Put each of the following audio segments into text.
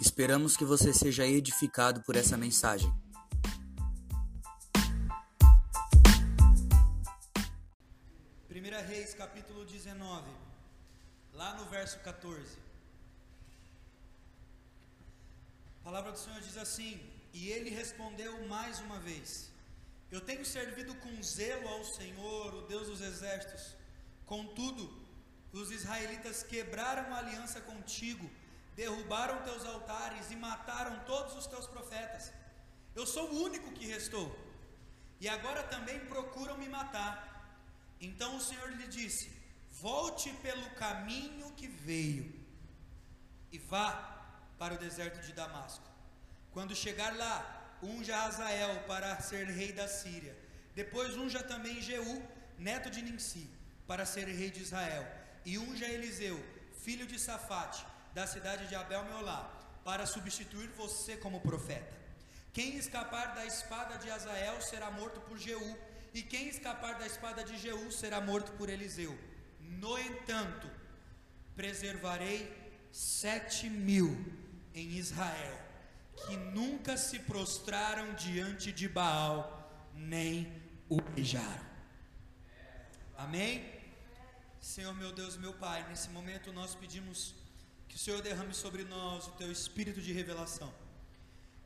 Esperamos que você seja edificado por essa mensagem. Primeira Reis, capítulo 19, lá no verso 14. A palavra do Senhor diz assim: E ele respondeu mais uma vez: Eu tenho servido com zelo ao Senhor, o Deus dos exércitos. Contudo, os israelitas quebraram a aliança contigo, derrubaram teus altares e mataram todos os teus profetas. Eu sou o único que restou, e agora também procuram me matar. Então o Senhor lhe disse: Volte pelo caminho que veio e vá para o deserto de Damasco. Quando chegar lá, unja Azael para ser rei da Síria. Depois unja também Jeú, neto de Ninsi, para ser rei de Israel. E unja Eliseu, filho de Safate, da cidade de Abel Meolá, para substituir você como profeta. Quem escapar da espada de Azael será morto por Jeú, e quem escapar da espada de Jeú será morto por Eliseu. No entanto, preservarei sete mil em Israel, que nunca se prostraram diante de Baal, nem o beijaram. Amém? Senhor meu Deus, meu Pai, nesse momento nós pedimos que o Senhor derrame sobre nós o teu espírito de revelação.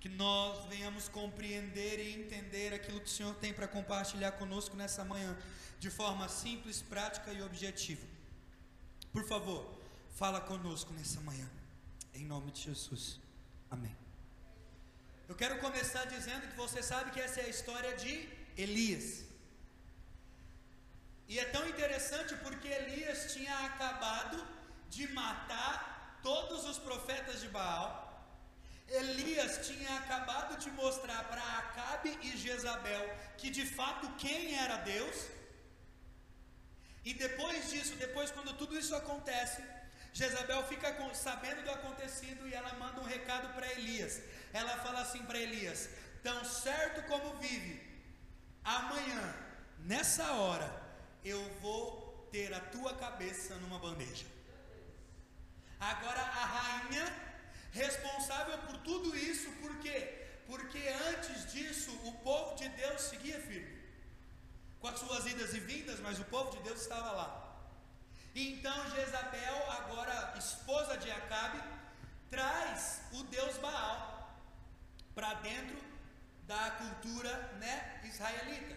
Que nós venhamos compreender e entender aquilo que o Senhor tem para compartilhar conosco nessa manhã, de forma simples, prática e objetiva. Por favor, fala conosco nessa manhã, em nome de Jesus. Amém. Eu quero começar dizendo que você sabe que essa é a história de Elias. E é tão interessante porque Elias tinha acabado de matar todos os profetas de Baal. Elias tinha acabado de mostrar para Acabe e Jezabel que de fato quem era Deus. E depois disso, depois quando tudo isso acontece, Jezabel fica sabendo do acontecido e ela manda um recado para Elias. Ela fala assim para Elias: Tão certo como vive, amanhã, nessa hora, eu vou ter a tua cabeça numa bandeja. Agora a rainha, responsável por tudo isso, por quê? Porque antes disso o povo de Deus seguia firme, com as suas idas e vindas, mas o povo de Deus estava lá. Então Jezabel, agora esposa de Acabe, traz o Deus Baal para dentro da cultura né, israelita.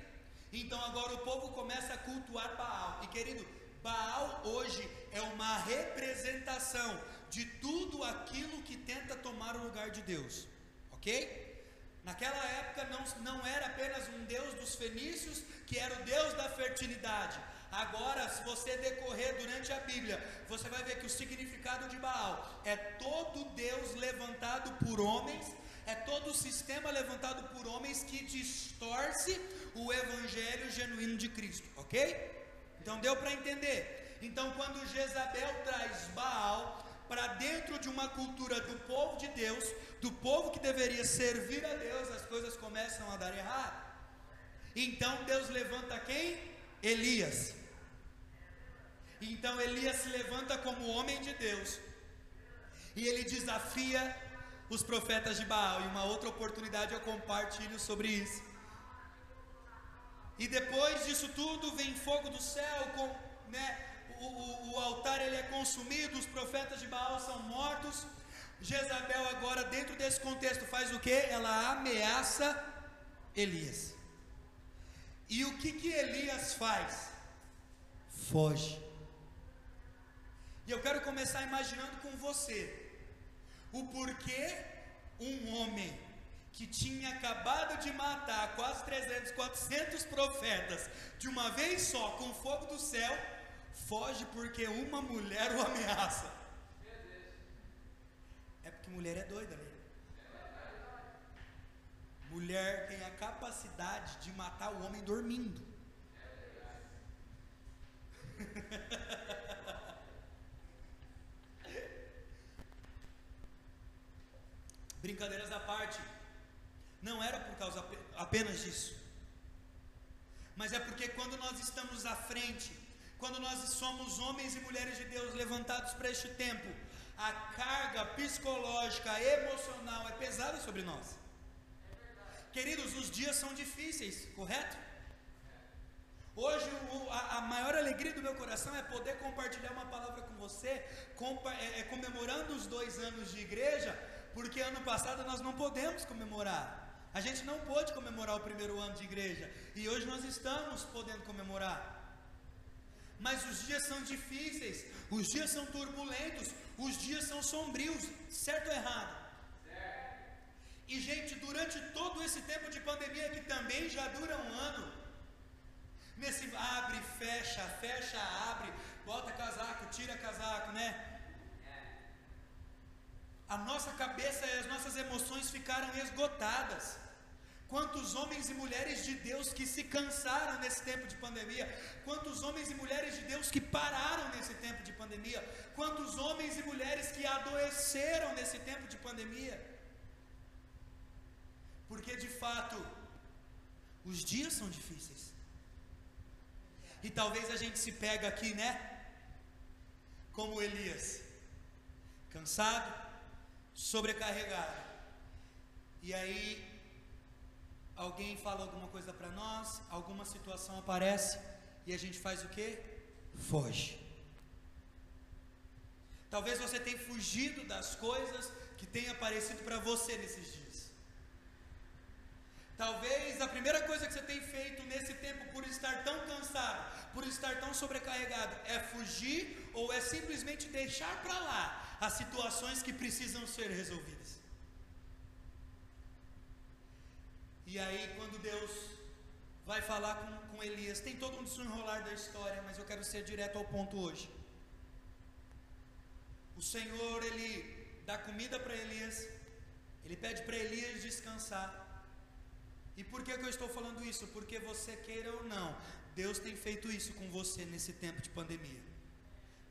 Então agora o povo começa a cultuar Baal. E querido, Baal hoje é uma representação de tudo aquilo que tenta tomar o lugar de Deus. Ok? Naquela época não, não era apenas um Deus dos fenícios, que era o Deus da fertilidade. Agora, se você decorrer durante a Bíblia, você vai ver que o significado de Baal é todo Deus levantado por homens, é todo o sistema levantado por homens que distorce o evangelho genuíno de Cristo, ok? Então deu para entender. Então, quando Jezabel traz Baal para dentro de uma cultura do povo de Deus, do povo que deveria servir a Deus, as coisas começam a dar errado. Então Deus levanta quem? Elias. Então Elias se levanta como homem de Deus. E ele desafia os profetas de Baal. E uma outra oportunidade eu compartilho sobre isso. E depois disso tudo vem fogo do céu, com, né, o, o, o altar ele é consumido, os profetas de Baal são mortos. Jezabel agora dentro desse contexto faz o que? Ela ameaça Elias. E o que que Elias faz? Foge. E eu quero começar imaginando com você o porquê um homem que tinha acabado de matar quase 300, 400 profetas de uma vez só com fogo do céu, foge porque uma mulher o ameaça. É porque mulher é doida, né? Mulher tem a capacidade de matar o homem dormindo. Brincadeiras à parte, não era por causa apenas disso, mas é porque quando nós estamos à frente, quando nós somos homens e mulheres de Deus levantados para este tempo, a carga psicológica, emocional é pesada sobre nós. Queridos, os dias são difíceis, correto? Hoje o, a, a, maior alegria do meu coração é poder compartilhar uma palavra com você, é, é, comemorando os dois anos de igreja, porque ano passado nós não podemos comemorar. A gente não pôde comemorar o primeiro ano de igreja e hoje nós estamos podendo comemorar. Mas os dias são difíceis, os dias são turbulentos, os dias são sombrios, certo ou errado? Certo. E gente, durante todo esse tempo de pandemia que também já dura um ano, nesse abre, fecha, fecha, abre, bota casaco, tira casaco, né? A nossa cabeça e as nossas emoções ficaram esgotadas. Quantos homens e mulheres de Deus que se cansaram nesse tempo de pandemia? Quantos homens e mulheres de Deus que pararam nesse tempo de pandemia? Quantos homens e mulheres que adoeceram nesse tempo de pandemia? Porque de fato, os dias são difíceis. E talvez a gente se pega aqui, né? Como Elias, cansado, sobrecarregado. E aí alguém fala alguma coisa para nós, alguma situação aparece e a gente faz o que? Foge. Talvez você tenha fugido das coisas que têm aparecido para você nesses dias. Talvez a primeira coisa que você tem feito nesse tempo por estar tão cansado, por estar tão sobrecarregado, é fugir ou é simplesmente deixar para lá as situações que precisam ser resolvidas. E aí, quando Deus vai falar com, com Elias, tem todo um desenrolar da história, mas eu quero ser direto ao ponto hoje. O Senhor, ele dá comida para Elias, ele pede para Elias descansar. E por que, que eu estou falando isso? Porque você queira ou não, Deus tem feito isso com você nesse tempo de pandemia.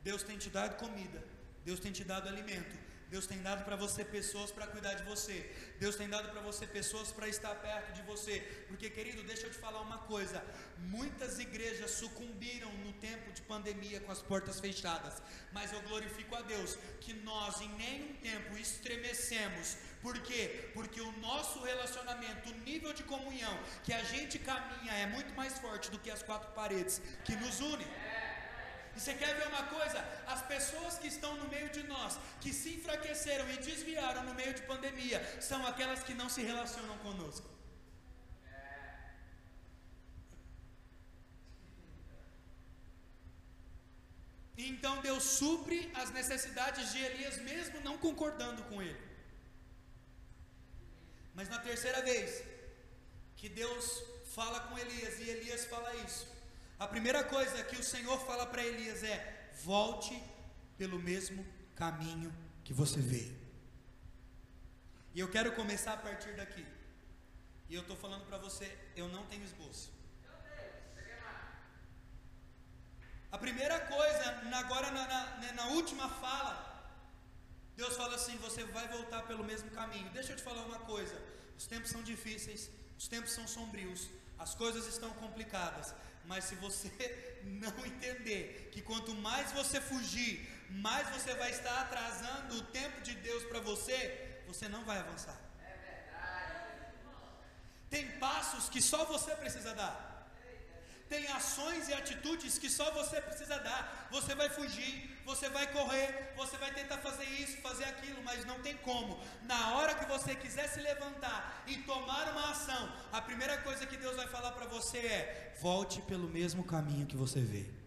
Deus tem te dado comida, Deus tem te dado alimento, Deus tem dado para você pessoas para cuidar de você. Deus tem dado para você pessoas para estar perto de você. Porque, querido, deixa eu te falar uma coisa: muitas igrejas sucumbiram no tempo de pandemia com as portas fechadas. Mas eu glorifico a Deus que nós em nenhum tempo estremecemos. Por quê? Porque o nosso relacionamento, o nível de comunhão que a gente caminha é muito mais forte do que as quatro paredes que nos unem. E você quer ver uma coisa? As pessoas que estão no meio de nós, que se enfraqueceram e desviaram no meio de pandemia, são aquelas que não se relacionam conosco. Então Deus supre as necessidades de Elias, mesmo não concordando com ele. Mas na terceira vez que Deus fala com Elias e Elias fala isso, a primeira coisa que o Senhor fala para Elias é: volte pelo mesmo caminho que você veio. E eu quero começar a partir daqui. E eu estou falando para você, eu não tenho esboço. A primeira coisa, agora na, na, na, última fala, Deus fala assim: você vai voltar pelo mesmo caminho. Deixa eu te falar uma coisa: os tempos são difíceis, os tempos são sombrios, as coisas estão complicadas. Mas se você não entender que quanto mais você fugir, mais você vai estar atrasando o tempo de Deus para você, você não vai avançar. Tem passos que só você precisa dar. Tem ações e atitudes que só você precisa dar. Você vai fugir, você vai correr, você vai tentar fazer isso, fazer aquilo, mas não tem como. Na hora que você quiser se levantar e tomar uma ação, a primeira coisa que Deus vai falar para você é: volte pelo mesmo caminho que você veio.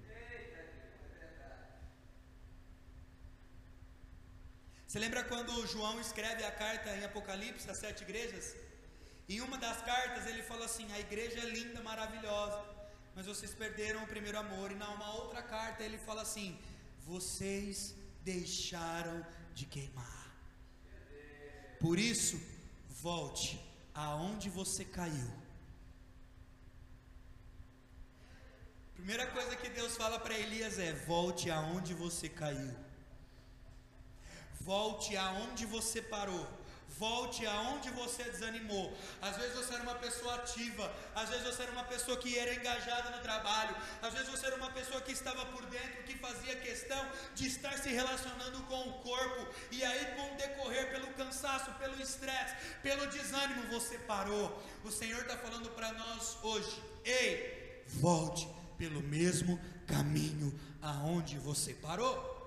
Você lembra quando João escreve a carta em Apocalipse às sete igrejas? Em uma das cartas ele fala assim: a igreja é linda, maravilhosa, mas vocês perderam o primeiro amor. E na uma outra carta ele fala assim: vocês deixaram de queimar. Por isso, volte aonde você caiu. Primeira coisa que Deus fala para Elias é: volte aonde você caiu. Volte aonde você parou. Volte aonde você desanimou. Às vezes você era uma pessoa ativa, às vezes você era uma pessoa que era engajada no trabalho, às vezes você era uma pessoa que estava por dentro, que fazia questão de estar se relacionando com o corpo, e aí, com o decorrer, pelo cansaço, pelo estresse, pelo desânimo, você parou. O Senhor está falando para nós hoje: ei, volte pelo mesmo caminho aonde você parou.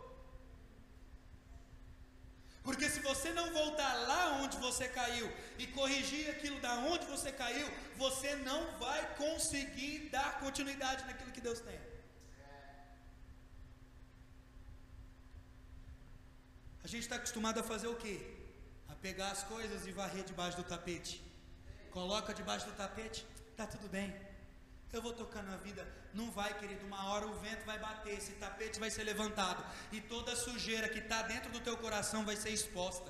Porque se você não voltar lá onde você caiu e corrigir aquilo da onde você caiu, você não vai conseguir dar continuidade naquilo que Deus tem. A gente está acostumado a fazer o quê? A pegar as coisas e varrer debaixo do tapete. Coloca debaixo do tapete, tá tudo bem. Eu vou tocando a vida. Não vai, querido. Uma hora o vento vai bater, esse tapete vai ser levantado. E toda sujeira que está dentro do teu coração vai ser exposta.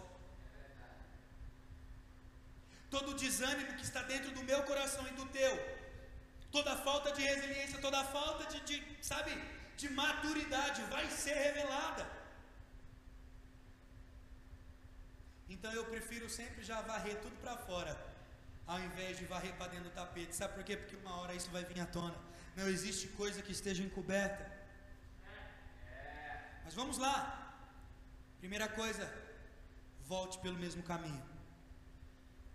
Todo desânimo que está dentro do meu coração e do teu. Toda falta de resiliência, toda falta de, de sabe, de maturidade vai ser revelada. Então eu prefiro sempre já varrer tudo para fora ao invés de varrer para dentro do tapete. Sabe por quê? Porque uma hora isso vai vir à tona. Não existe coisa que esteja encoberta. Mas vamos lá. Primeira coisa, volte pelo mesmo caminho.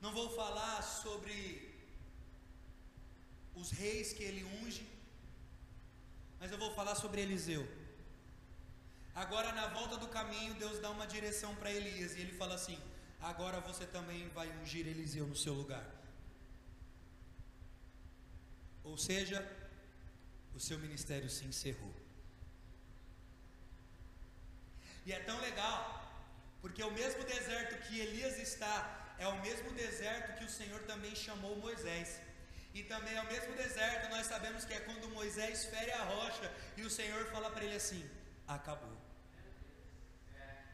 Não vou falar sobre os reis que ele unge, mas eu vou falar sobre Eliseu. Agora, na volta do caminho, Deus dá uma direção para Elias e ele fala assim: Agora você também vai ungir Eliseu no seu lugar. Ou seja, o seu ministério se encerrou. E é tão legal, porque o mesmo deserto que Elias está, é o mesmo deserto que o Senhor também chamou Moisés. E também é o mesmo deserto, nós sabemos que é quando Moisés fere a rocha e o Senhor fala para ele assim: acabou.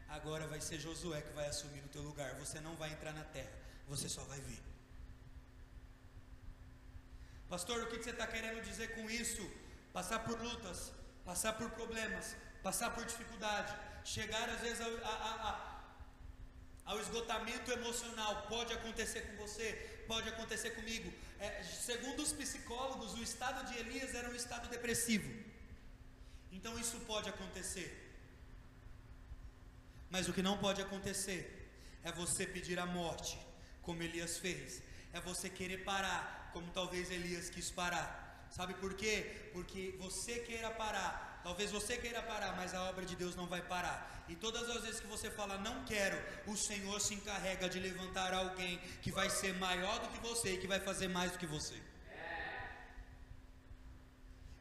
Agora vai ser Josué que vai assumir o teu lugar. Você não vai entrar na terra, você só vai ver. Pastor, o que você está querendo dizer com isso? Passar por lutas, passar por problemas, passar por dificuldade, chegar às vezes ao, a, a, a, ao esgotamento emocional. Pode acontecer com você, pode acontecer comigo. É, segundo os psicólogos, o estado de Elias era um estado depressivo. Então isso pode acontecer. Mas o que não pode acontecer é você pedir a morte, como Elias fez. É você querer parar, como talvez Elias quis parar. Sabe por quê? Porque você queira parar, talvez você queira parar, mas a obra de Deus não vai parar. E todas as vezes que você fala não quero, o Senhor se encarrega de levantar alguém que vai ser maior do que você e que vai fazer mais do que você.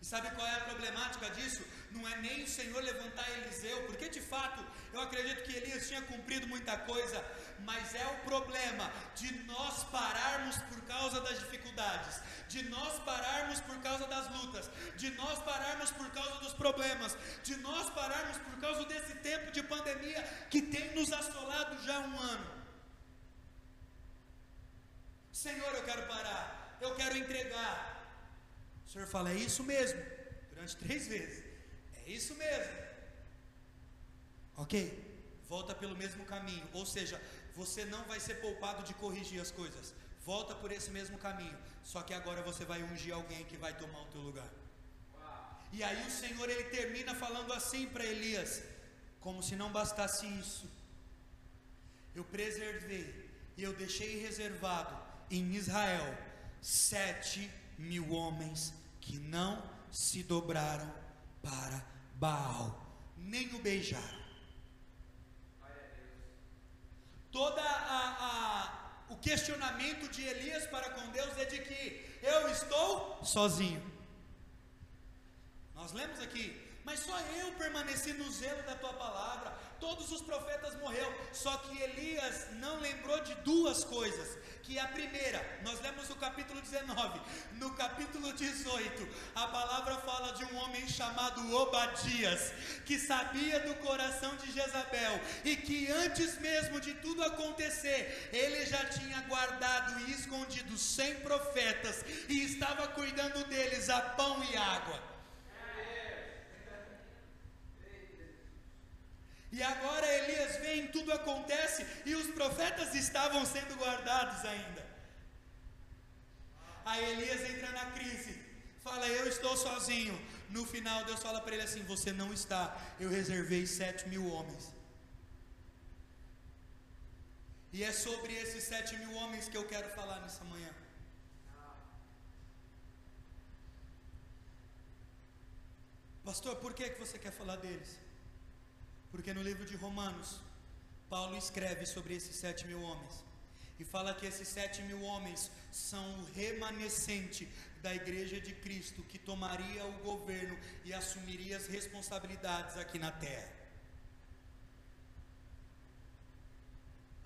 E sabe qual é a problemática disso? Não é nem o Senhor levantar Eliseu, porque de fato eu acredito que Elias tinha cumprido muita coisa, mas é o problema de nós pararmos por causa das dificuldades, de nós pararmos por causa das lutas, de nós pararmos por causa dos problemas, de nós pararmos por causa desse tempo de pandemia que tem nos assolado já um ano. Senhor, eu quero parar, eu quero entregar. O Senhor fala, é isso mesmo, durante três vezes, é isso mesmo. Ok? Volta pelo mesmo caminho, ou seja, você não vai ser poupado de corrigir as coisas. Volta por esse mesmo caminho. Só que agora você vai ungir alguém que vai tomar o teu lugar. E aí o Senhor ele termina falando assim para Elias, como se não bastasse isso. Eu preservei e eu deixei reservado em Israel sete mil homens que não se dobraram para Baal, nem o beijaram. toda a, a, o questionamento de Elias para com Deus é de que eu estou sozinho. Nós lemos aqui, mas só eu permaneci no zelo da tua palavra. Todos os profetas morreram, só que Elias não lembrou de duas coisas que a primeira, nós lemos no capítulo 19, no capítulo 18, a palavra fala de um homem chamado Obadias, que sabia do coração de Jezabel e que antes mesmo de tudo acontecer, ele já tinha guardado e escondido 100 profetas e estava cuidando deles a pão e água. E agora Elias vê em tudo acontece e os profetas estavam sendo guardados ainda. Aí Elias entra na crise, fala: Eu estou sozinho. No final, Deus fala para ele assim: Você não está, eu reservei sete mil homens. E é sobre esses sete mil homens que eu quero falar nessa manhã. Pastor, por que, que você quer falar deles? Porque no livro de Romanos, Paulo escreve sobre esses sete mil homens. E fala que esses sete mil homens são o remanescente da igreja de Cristo que tomaria o governo e assumiria as responsabilidades aqui na terra.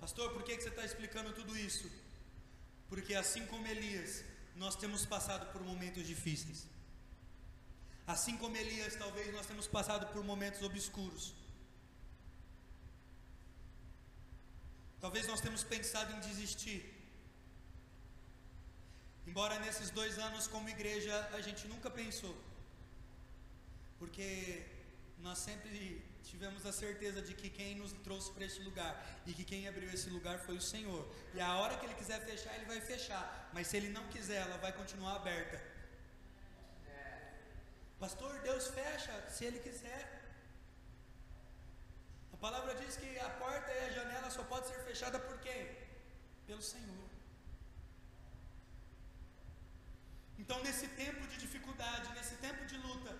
Pastor, por que, você está explicando tudo isso? Porque assim como Elias, nós temos passado por momentos difíceis. Assim como Elias, talvez nós temos passado por momentos obscuros. Talvez nós temos pensado em desistir. Embora nesses dois anos como igreja a gente nunca pensou. Porque nós sempre tivemos a certeza de que quem nos trouxe para esse lugar e que quem abriu esse lugar foi o Senhor. E a hora que Ele quiser fechar, Ele vai fechar. Mas se Ele não quiser, ela vai continuar aberta. Pastor, Deus fecha se Ele quiser. A palavra diz que a porta e a janela só pode ser fechada por quem? Pelo Senhor. Então, nesse tempo de dificuldade, nesse tempo de luta,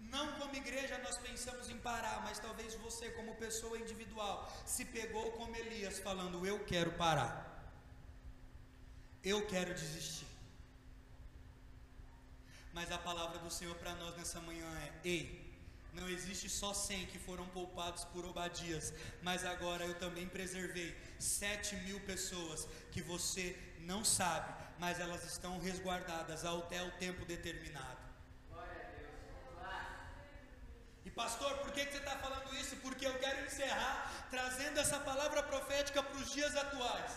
não como igreja nós pensamos em parar, mas talvez você, como pessoa individual, se pegou como Elias, falando: Eu quero parar, eu quero desistir. Mas a palavra do Senhor para nós nessa manhã é: Ei, não existe só cem que foram poupados por Obadias, mas agora eu também preservei sete mil pessoas que você não sabe, mas elas estão resguardadas até o tempo determinado. Pastor, por que, que você está falando isso? Porque eu quero encerrar trazendo essa palavra profética para os dias atuais.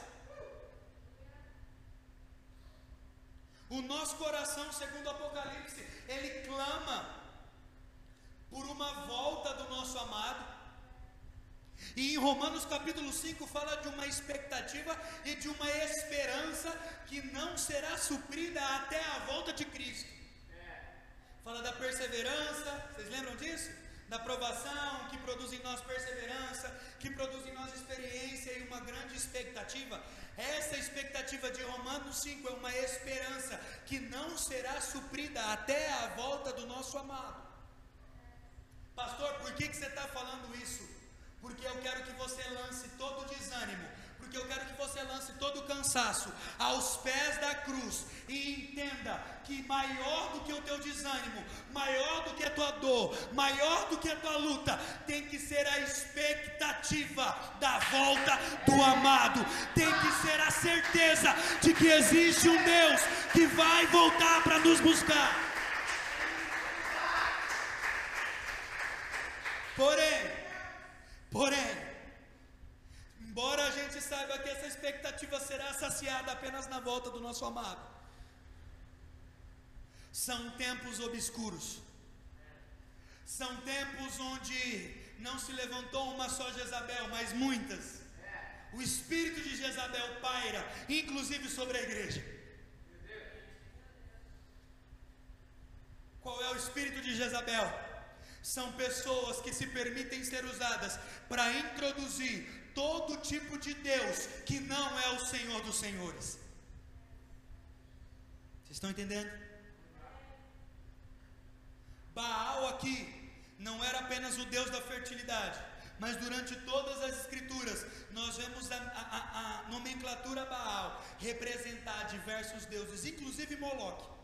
O nosso coração, segundo o Apocalipse, ele clama por uma volta do nosso amado. E em Romanos capítulo 5 fala de uma expectativa e de uma esperança que não será suprida até a volta de Cristo. Fala da perseverança, vocês lembram disso? da provação, que produz em nós perseverança, que produz em nós experiência e uma grande expectativa. Essa expectativa de Romanos 5 é uma esperança que não será suprida até a volta do nosso amado. Pastor, por que, que você está falando isso? Porque eu quero que você lance todo o desânimo, porque eu quero que você lance todo o cansaço aos pés da cruz e entenda que maior do que o teu desânimo, maior do que a tua dor, maior do que a tua luta, tem que ser a expectativa da volta do amado, tem que ser a certeza de que existe um Deus que vai voltar para nos buscar. Porém, porém, Embora a gente saiba que essa expectativa será saciada apenas na volta do nosso amado, são tempos obscuros, são tempos onde não se levantou uma só Jezabel, mas muitas. O espírito de Jezabel paira, inclusive sobre a igreja. Qual é o espírito de Jezabel? São pessoas que se permitem ser usadas para introduzir todo tipo de Deus que não é o Senhor dos Senhores. Vocês estão entendendo? Baal aqui não era apenas o Deus da fertilidade, mas durante todas as escrituras nós vemos a, a, a nomenclatura Baal representar diversos deuses, inclusive Moloque.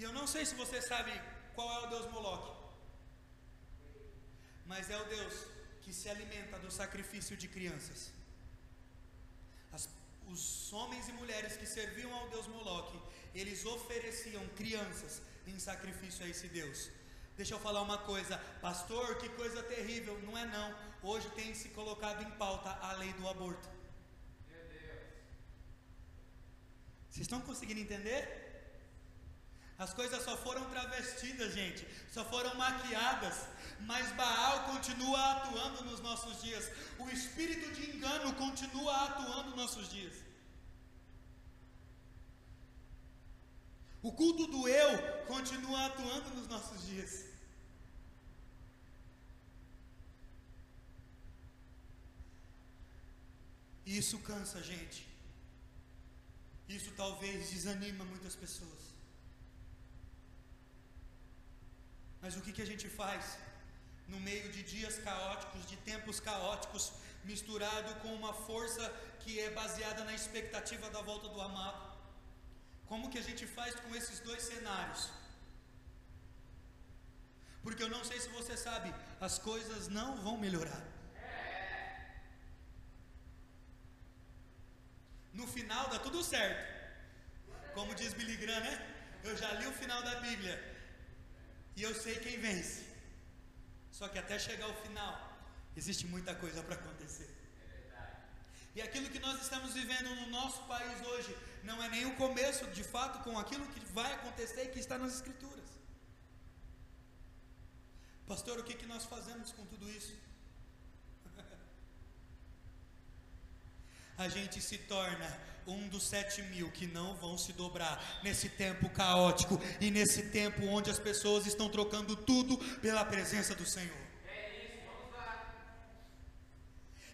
E eu não sei se você sabe qual é o Deus Moloque mas é o Deus que se alimenta do sacrifício de crianças. As, os homens e mulheres que serviam ao Deus Moloque, eles ofereciam crianças em sacrifício a esse Deus. Deixa eu falar uma coisa, pastor, que coisa terrível. Não é não. Hoje tem se colocado em pauta a lei do aborto. Vocês estão conseguindo entender? As coisas só foram travestidas, gente, só foram maquiadas, mas Baal continua atuando nos nossos dias. O espírito de engano continua atuando nos nossos dias. O culto do eu continua atuando nos nossos dias. Isso cansa, gente. Isso talvez desanima muitas pessoas. Mas o que, que a gente faz? No meio de dias caóticos, de tempos caóticos, misturado com uma força que é baseada na expectativa da volta do amado. Como que a gente faz com esses dois cenários? Porque eu não sei se você sabe, as coisas não vão melhorar. No final dá tudo certo. Como diz Billy Graham, né? Eu já li o final da Bíblia. E eu sei quem vence. Só que até chegar ao final, existe muita coisa para acontecer. E aquilo que nós estamos vivendo no nosso país hoje não é nem o começo, de fato, com aquilo que vai acontecer e que está nas Escrituras. Pastor, o que, que nós fazemos com tudo isso? A gente se torna um dos sete mil que não vão se dobrar nesse tempo caótico e nesse tempo onde as pessoas estão trocando tudo pela presença do Senhor.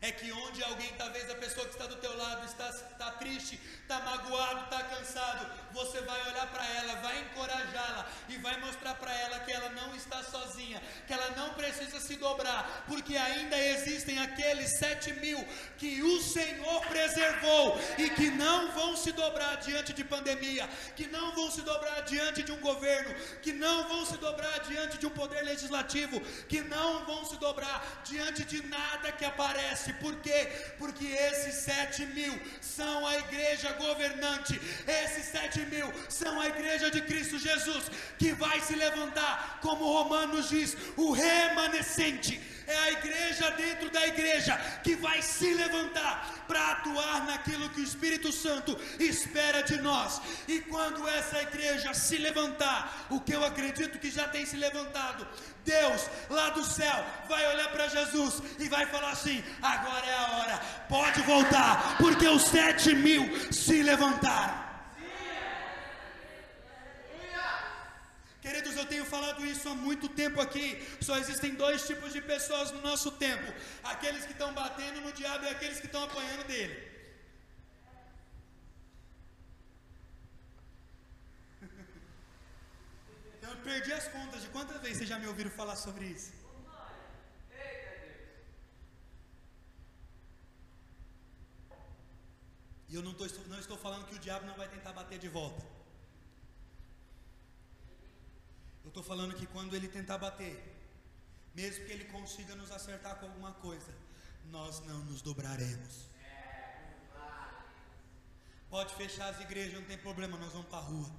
É que onde alguém, talvez a pessoa que está do teu lado está, está triste, está magoado, está cansado, você vai olhar para ela, vai encorajá-la e vai mostrar para ela que ela não está sozinha, que ela não precisa se dobrar, porque ainda existem aqueles sete mil que o Senhor preservou e que não vão se dobrar diante de pandemia, que não vão se dobrar diante de um governo, que não vão se dobrar diante de um poder legislativo, que não vão se dobrar diante de nada que aparece. Por quê? Porque esses sete mil são a igreja governante, esses sete mil são a igreja de Cristo Jesus, que vai se levantar, como Romanos diz, o remanescente é a igreja dentro da igreja que vai se levantar para atuar naquilo que o Espírito Santo espera de nós. E quando essa igreja se levantar, o que eu acredito que já tem se levantado, Deus lá do céu vai olhar para Jesus e vai falar assim: agora é a hora, pode voltar, porque os sete mil se levantaram. Queridos, eu tenho falado isso há muito tempo aqui. Só existem dois tipos de pessoas no nosso tempo: aqueles que estão batendo no diabo e aqueles que estão apanhando dele. Eu perdi as contas de quantas vezes vocês já me ouviram falar sobre isso. E eu não, tô, não estou falando que o diabo não vai tentar bater de volta. Eu estou falando que quando ele tentar bater, mesmo que ele consiga nos acertar com alguma coisa, nós não nos dobraremos. Pode fechar as igrejas, não tem problema, nós vamos para a rua.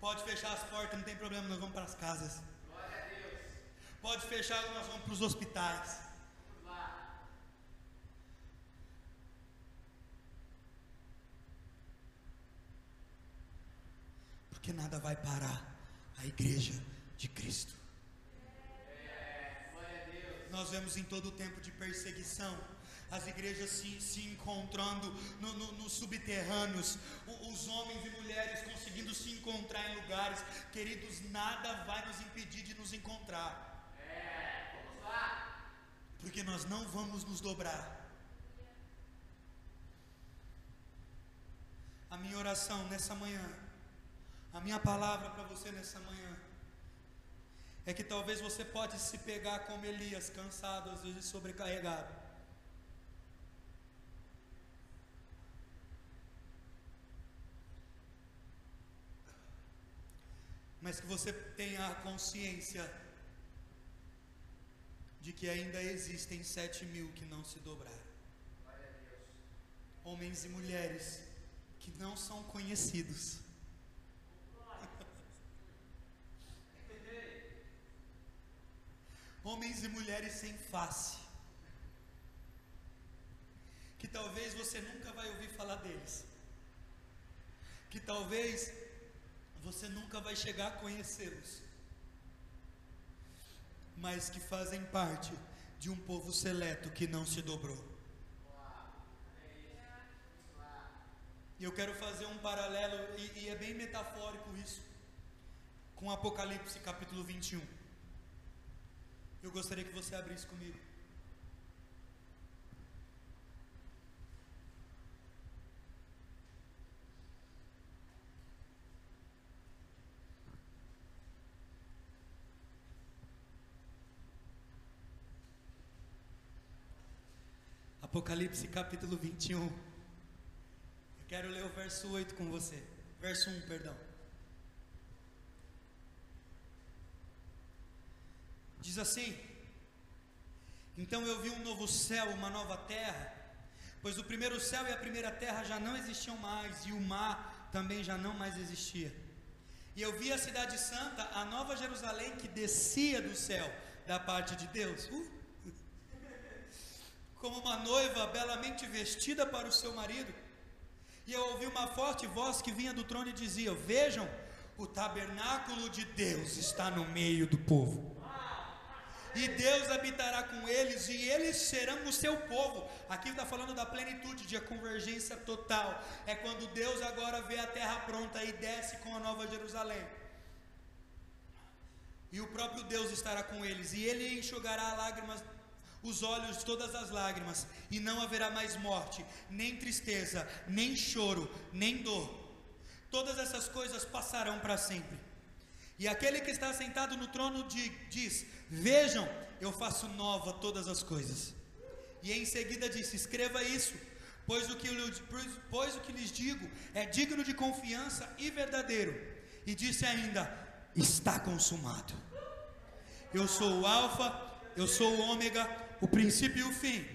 Pode fechar as portas, não tem problema, nós vamos para as casas. Pode fechar, nós vamos para os hospitais. Porque nada vai parar a igreja de Cristo. Nós vemos em todo o tempo de perseguição as igrejas se, se encontrando nos no, no subterrâneos, os homens e mulheres conseguindo se encontrar em lugares. Queridos, nada vai nos impedir de nos encontrar. É, vamos lá. Porque nós não vamos nos dobrar. A minha oração nessa manhã a minha palavra para você nessa manhã é que talvez você pode se pegar como Elias, cansado, às vezes sobrecarregado. Mas que você tenha a consciência de que ainda existem sete mil que não se dobraram. Homens e mulheres que não são conhecidos homens e mulheres sem face, que talvez você nunca vai ouvir falar deles, que talvez você nunca vai chegar a conhecê-los, mas que fazem parte de um povo seleto que não se dobrou. E eu quero fazer um paralelo, e, e é bem metafórico isso, com Apocalipse capítulo 21. Eu gostaria que você abrisse comigo. Apocalipse capítulo 21. Eu quero ler o verso 8 com você. Verso 1, perdão. Diz assim: Então eu vi um novo céu, uma nova terra, pois o primeiro céu e a primeira terra já não existiam mais, e o mar também já não mais existia. E eu vi a cidade santa, a nova Jerusalém, que descia do céu, da parte de Deus. Uh! como uma noiva belamente vestida para o seu marido. E eu ouvi uma forte voz que vinha do trono e dizia: Vejam, o tabernáculo de Deus está no meio do povo. E Deus habitará com eles, e eles serão o seu povo. Aqui está falando da plenitude, de convergência total. É quando Deus agora vê a terra pronta e desce com a nova Jerusalém. E o próprio Deus estará com eles, e ele enxugará lágrimas os olhos todas as lágrimas, e não haverá mais morte, nem tristeza, nem choro, nem dor. Todas essas coisas passarão para sempre. E aquele que está sentado no trono de, diz: Vejam, eu faço nova todas as coisas. E em seguida disse: Escreva isso, pois o que, pois o que lhes digo é digno de confiança e verdadeiro. E disse ainda: Está consumado. Eu sou o Alfa, eu sou o Ômega, o princípio e o fim.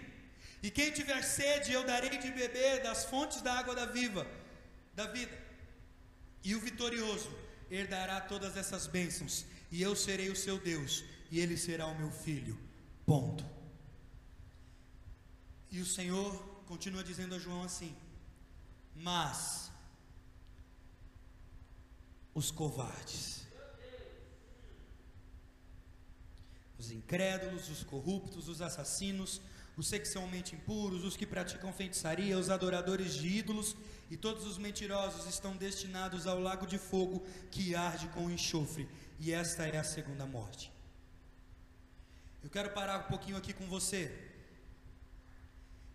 E quem tiver sede, eu darei de beber das fontes da água da viva, da vida. E o vitorioso herdará todas essas bênçãos, e eu serei o seu Deus, e ele será o meu filho. Ponto. E o Senhor continua dizendo a João assim: Mas os covardes os incrédulos, os corruptos, os assassinos, os sexualmente impuros, os que praticam feitiçaria, os adoradores de ídolos e todos os mentirosos estão destinados ao lago de fogo que arde com enxofre, e esta é a segunda morte. Eu quero parar um pouquinho aqui com você,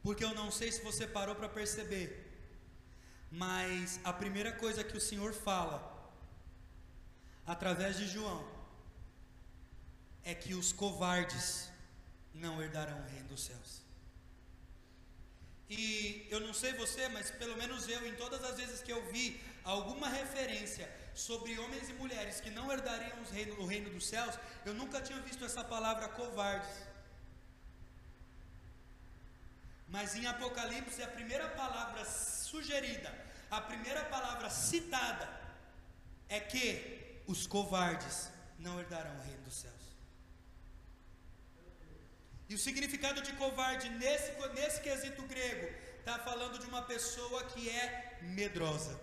porque eu não sei se você parou para perceber, mas a primeira coisa que o Senhor fala, através de João, é que os covardes não herdarão o reino dos céus. E eu não sei você, mas pelo menos eu, em todas as vezes que eu vi alguma referência sobre homens e mulheres que não herdariam reino, o reino dos céus, eu nunca tinha visto essa palavra covardes. Mas em Apocalipse, a primeira palavra sugerida, a primeira palavra citada, é que os covardes não herdarão o reino dos céus. E o significado de covarde nesse, nesse quesito grego está falando de uma pessoa que é medrosa.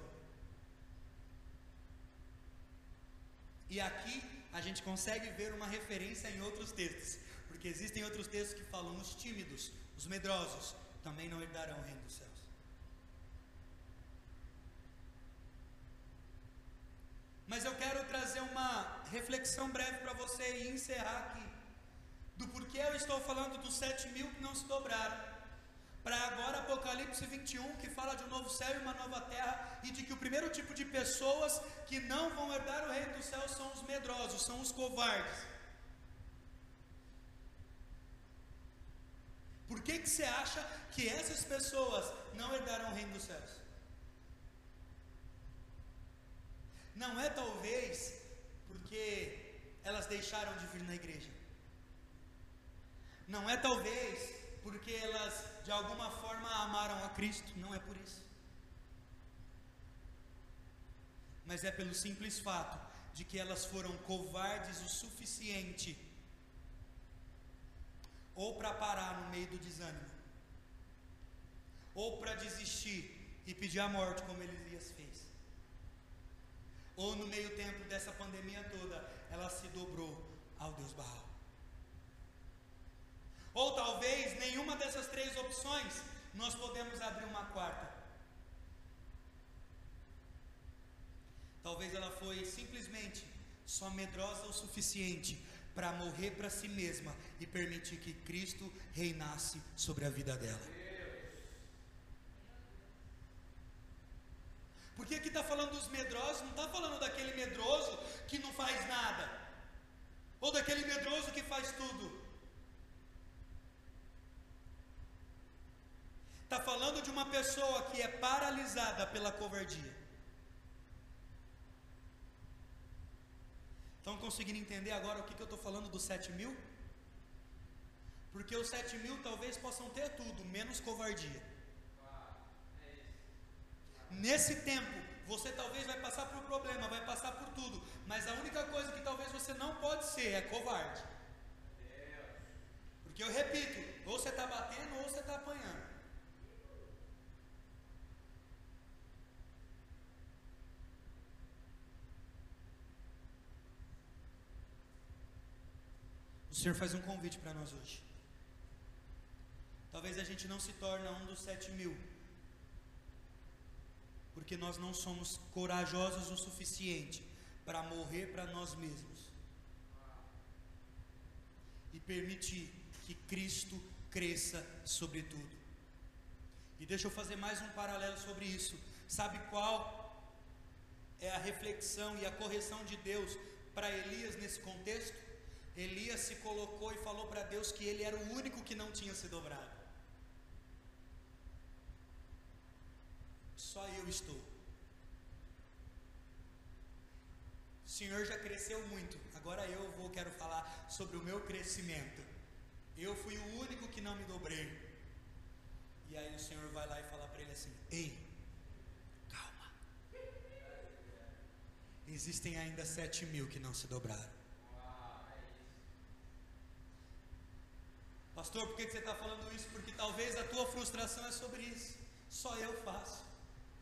E aqui a gente consegue ver uma referência em outros textos, porque existem outros textos que falam os tímidos, os medrosos, também não herdarão o reino dos céus. Mas eu quero trazer uma reflexão breve para você e encerrar aqui do porquê eu estou falando dos sete mil que não se dobraram. Para agora Apocalipse 21, que fala de um novo céu e uma nova terra, e de que o primeiro tipo de pessoas que não vão herdar o reino dos céus são os medrosos, são os covardes. Por que, que você acha que essas pessoas não herdarão o reino dos céus? Não é talvez porque elas deixaram de vir na igreja. Não é talvez porque elas de alguma forma amaram a Cristo, não é por isso. Mas é pelo simples fato de que elas foram covardes o suficiente ou para parar no meio do desânimo, ou para desistir e pedir a morte, como Elias fez, ou no meio tempo dessa pandemia toda, ela se dobrou ao Deus Baal. Ou talvez nenhuma dessas três opções, nós podemos abrir uma quarta. Talvez ela foi simplesmente só medrosa o suficiente para morrer para si mesma e permitir que Cristo reinasse sobre a vida dela. Porque aqui está falando dos medrosos, não está falando daquele medroso que não faz nada, ou daquele medroso que faz tudo. Está falando de uma pessoa que é paralisada pela covardia. Estão conseguindo entender agora o que, que eu estou falando dos sete mil? Porque os sete mil talvez possam ter tudo, menos covardia. Nesse tempo, você talvez vai passar por problema, vai passar por tudo, mas a única coisa que talvez você não pode ser é covarde. Porque eu repito, ou você está batendo ou você está apanhando. Senhor faz um convite para nós hoje. Talvez a gente não se torne um dos sete mil, porque nós não somos corajosos o suficiente para morrer para nós mesmos e permitir que Cristo cresça sobre tudo. E deixa eu fazer mais um paralelo sobre isso. Sabe qual é a reflexão e a correção de Deus para Elias nesse contexto? Elias se colocou e falou para Deus que ele era o único que não tinha se dobrado. Só eu estou. O Senhor já cresceu muito. Agora eu vou quero falar sobre o meu crescimento. Eu fui o único que não me dobrei. E aí o Senhor vai lá e fala para ele assim: Ei, calma. Existem ainda sete mil que não se dobraram. Pastor, por que você está falando isso? Porque talvez a tua frustração é sobre isso. Só eu faço.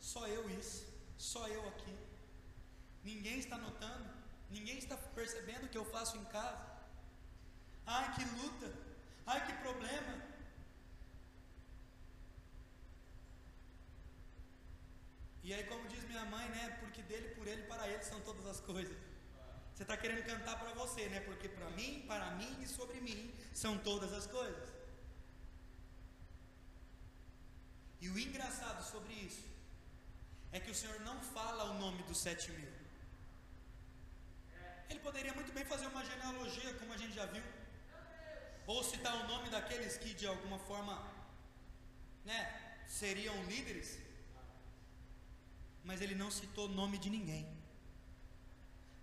Só eu isso, só eu aqui. Ninguém está notando, ninguém está percebendo o que eu faço em casa. Ai, que luta, ai, que problema. E aí, como diz minha mãe, né? Porque dele, por ele, para ele são todas as coisas. Você está querendo cantar para você, né? Porque para mim, para mim e sobre mim são todas as coisas. E o engraçado sobre isso é que o Senhor não fala o nome dos sete mil. Ele poderia muito bem fazer uma genealogia, como a gente já viu, ou citar o nome daqueles que de alguma forma, né, seriam líderes, mas ele não citou o nome de ninguém,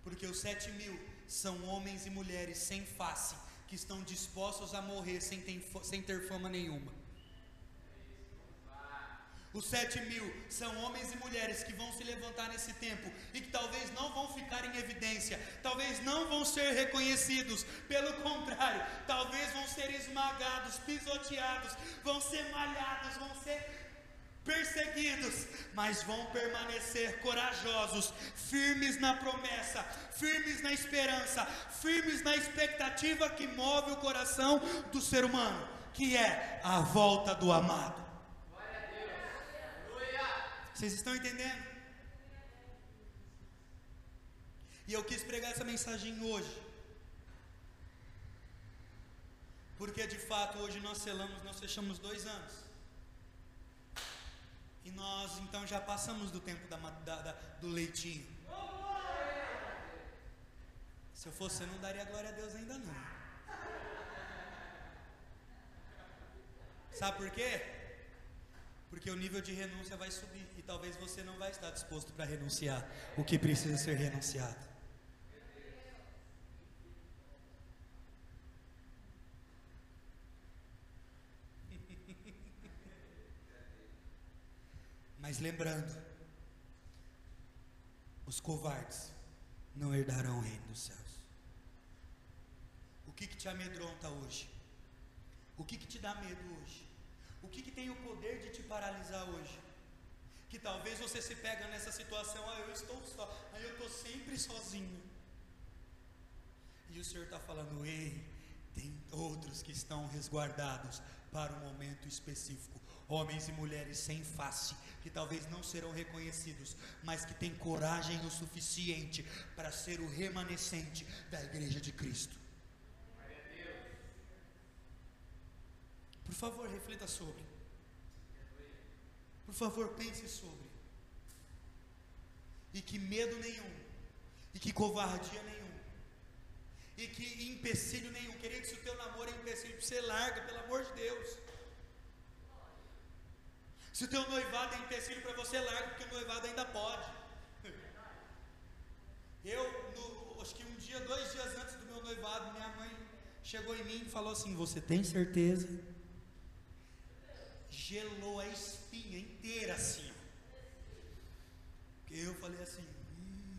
porque os sete mil são homens e mulheres sem face, que estão dispostos a morrer sem ter, sem ter fama nenhuma. Os sete mil são homens e mulheres que vão se levantar nesse tempo e que talvez não vão ficar em evidência, talvez não vão ser reconhecidos, pelo contrário, talvez vão ser esmagados, pisoteados, vão ser malhados, vão ser perseguidos, mas vão permanecer corajosos, firmes na promessa, firmes na esperança, firmes na expectativa que move o coração do ser humano, que é a volta do amado. Vocês estão entendendo? E eu quis pregar essa mensagem hoje. Porque de fato hoje nós selamos, nós fechamos dois anos. E nós então já passamos do tempo da, da, da, do leitinho. Se eu fosse, eu não daria glória a Deus ainda não. Sabe por quê? Porque o nível de renúncia vai subir e talvez você não vai estar disposto para renunciar o que precisa ser renunciado. Mas lembrando, os covardes não herdarão o reino dos céus. O que, que te amedronta hoje? O que, que te dá medo hoje? O que, que tem o poder de te paralisar hoje? Que talvez você se pega nessa situação, ah, eu estou só, aí eu estou sempre sozinho. E o Senhor está falando, ei, tem outros que estão resguardados para um momento específico. Homens e mulheres sem face, que talvez não serão reconhecidos, mas que têm coragem o suficiente para ser o remanescente da igreja de Cristo. Por favor, reflita sobre. Por favor, pense sobre. E que medo nenhum, e que covardia nenhum, e que empecilho nenhum, querido, se o teu namoro é empecilho, você larga, pelo amor de Deus. Se o teu noivado é empecilho para você, larga, porque o noivado ainda pode. Eu, no, acho que um dia, dois dias antes do meu noivado, minha mãe chegou em mim e falou assim: Você tem certeza? gelou a espinha inteira assim. Eu falei assim. Hum.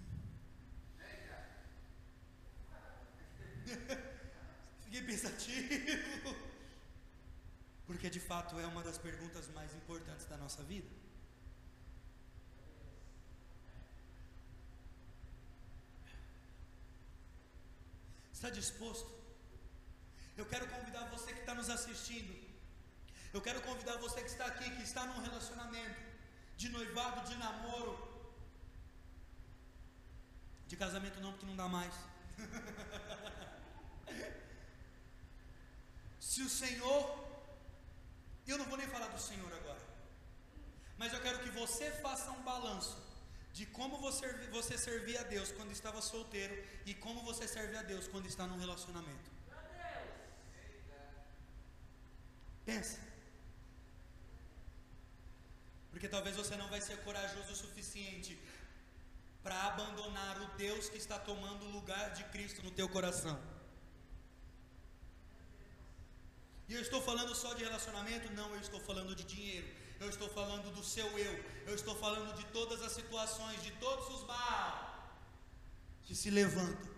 Fiquei pensativo. Porque de fato é uma das perguntas mais importantes da nossa vida. Está disposto? Eu quero convidar você que está nos assistindo eu quero convidar você que está aqui, que está num relacionamento de noivado, de namoro, de casamento não, porque não dá mais. Se o Senhor, eu não vou nem falar do Senhor agora, mas eu quero que você faça um balanço de como você, você servia a Deus quando estava solteiro e como você serve a Deus quando está num relacionamento. Pensa. Porque talvez você não vai ser corajoso o suficiente para abandonar o Deus que está tomando o lugar de Cristo no teu coração. E eu estou falando só de relacionamento? Não, eu estou falando de dinheiro. Eu estou falando do seu eu. Eu estou falando de todas as situações, de todos os Baal que se levantam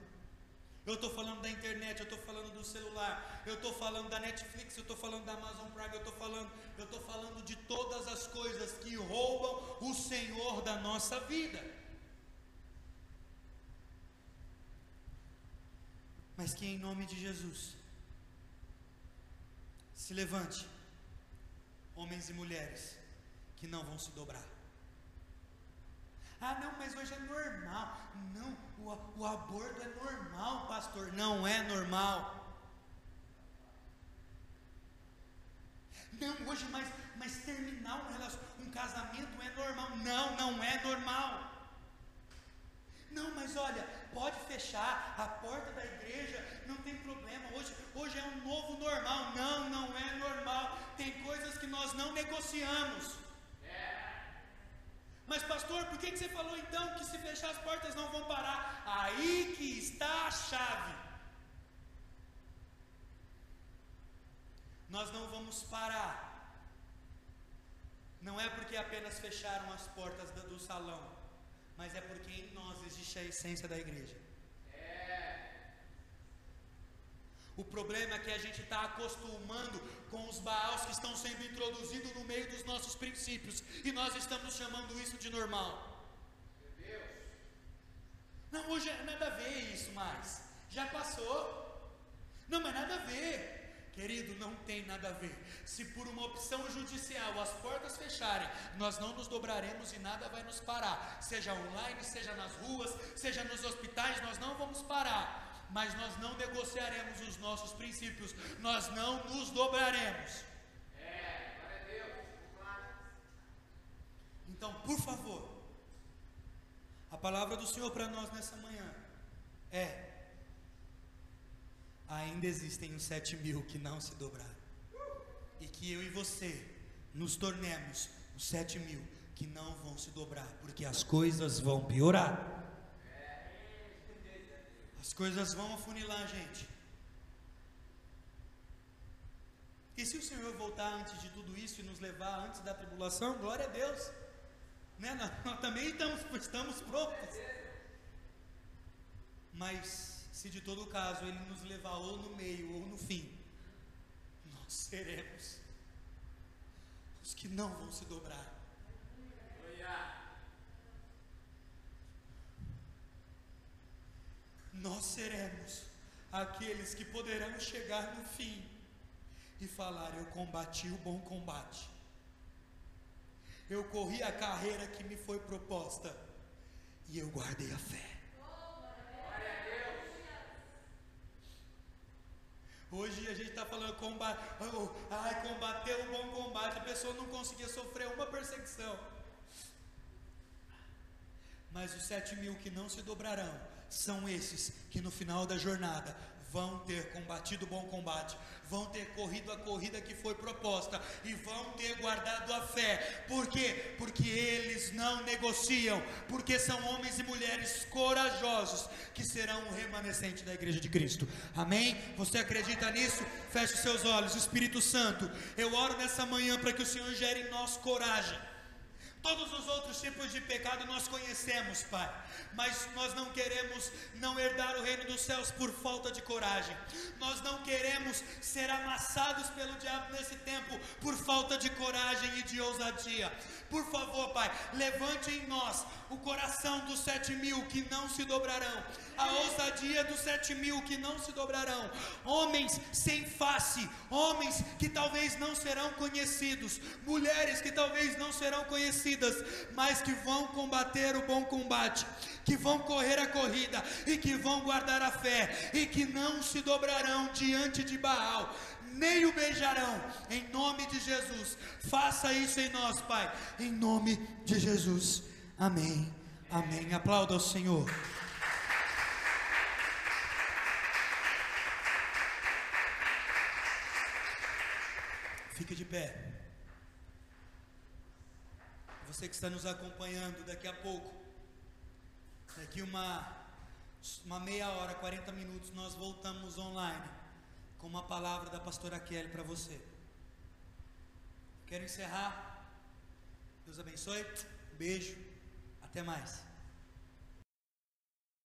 eu estou falando da internet, eu estou falando do celular, eu estou falando da Netflix, eu estou falando da Amazon Prime, eu estou falando, eu estou falando de todas as coisas que roubam o Senhor da nossa vida. Mas que em nome de Jesus se levante, homens e mulheres que não vão se dobrar. Ah, não, mas hoje é normal. Não, o, o aborto é normal, pastor. Não é normal. Não, hoje, mas, mas terminar um, um casamento é normal. Não, não é normal. Não, mas olha, pode fechar a porta da igreja, não tem problema. Hoje, hoje é um novo normal. Não, não é normal. Tem coisas que nós não negociamos. Mas, pastor, por que, que você falou então que se fechar as portas não vão parar? Aí que está a chave. Nós não vamos parar. Não é porque apenas fecharam as portas do salão, mas é porque em nós existe a essência da igreja. O problema é que a gente está acostumando com os Baals que estão sendo introduzidos no meio dos nossos princípios e nós estamos chamando isso de normal. Não, hoje é nada a ver isso mais. Já passou. Não, mas nada a ver. Querido, não tem nada a ver. Se por uma opção judicial as portas fecharem, nós não nos dobraremos e nada vai nos parar. Seja online, seja nas ruas, seja nos hospitais, nós não vamos parar mas nós não negociaremos os nossos princípios, nós não nos dobraremos. Então, por favor, a palavra do Senhor para nós nessa manhã é: ainda existem os sete mil que não se dobraram, e que eu e você nos tornemos os sete mil que não vão se dobrar, porque as coisas vão piorar. As coisas vão afunilar, gente. E se o Senhor voltar antes de tudo isso e nos levar antes da tribulação, glória a Deus. Né? Nós, nós também estamos, estamos prontos. Mas, se de todo caso ele nos levar ou no meio ou no fim, nós seremos os que não vão se dobrar. Nós seremos aqueles que poderão chegar no fim e falar: Eu combati o bom combate, eu corri a carreira que me foi proposta e eu guardei a fé. Hoje a gente está falando combate, oh, ai, combater o bom combate, a pessoa não conseguia sofrer uma perseguição. Mas os sete mil que não se dobrarão são esses que no final da jornada vão ter combatido o bom combate, vão ter corrido a corrida que foi proposta e vão ter guardado a fé. Por quê? Porque eles não negociam, porque são homens e mulheres corajosos que serão o remanescente da igreja de Cristo. Amém? Você acredita nisso? Feche seus olhos. Espírito Santo, eu oro nessa manhã para que o Senhor gere em nós coragem. Todos os outros tipos de pecado nós conhecemos, Pai mas nós não queremos não herdar o reino dos céus por falta de coragem. Nós não queremos ser amassados pelo diabo nesse tempo por falta de coragem e de ousadia. Por favor, Pai, levante em nós o coração dos sete mil que não se dobrarão, a ousadia dos sete mil que não se dobrarão, homens sem face, homens que talvez não serão conhecidos, mulheres que talvez não serão conhecidas, mas que vão combater o bom combate, que vão correr a corrida e que vão guardar a fé e que não se dobrarão diante de Baal nem o beijarão, em nome de Jesus. Faça isso em nós, Pai, em nome de Jesus. Amém. Amém. Aplauda ao Senhor. Fique de pé. Você que está nos acompanhando daqui a pouco, daqui uma, uma meia hora, 40 minutos, nós voltamos online com uma palavra da pastora Kelly para você. Quero encerrar. Deus abençoe. Beijo. Até mais.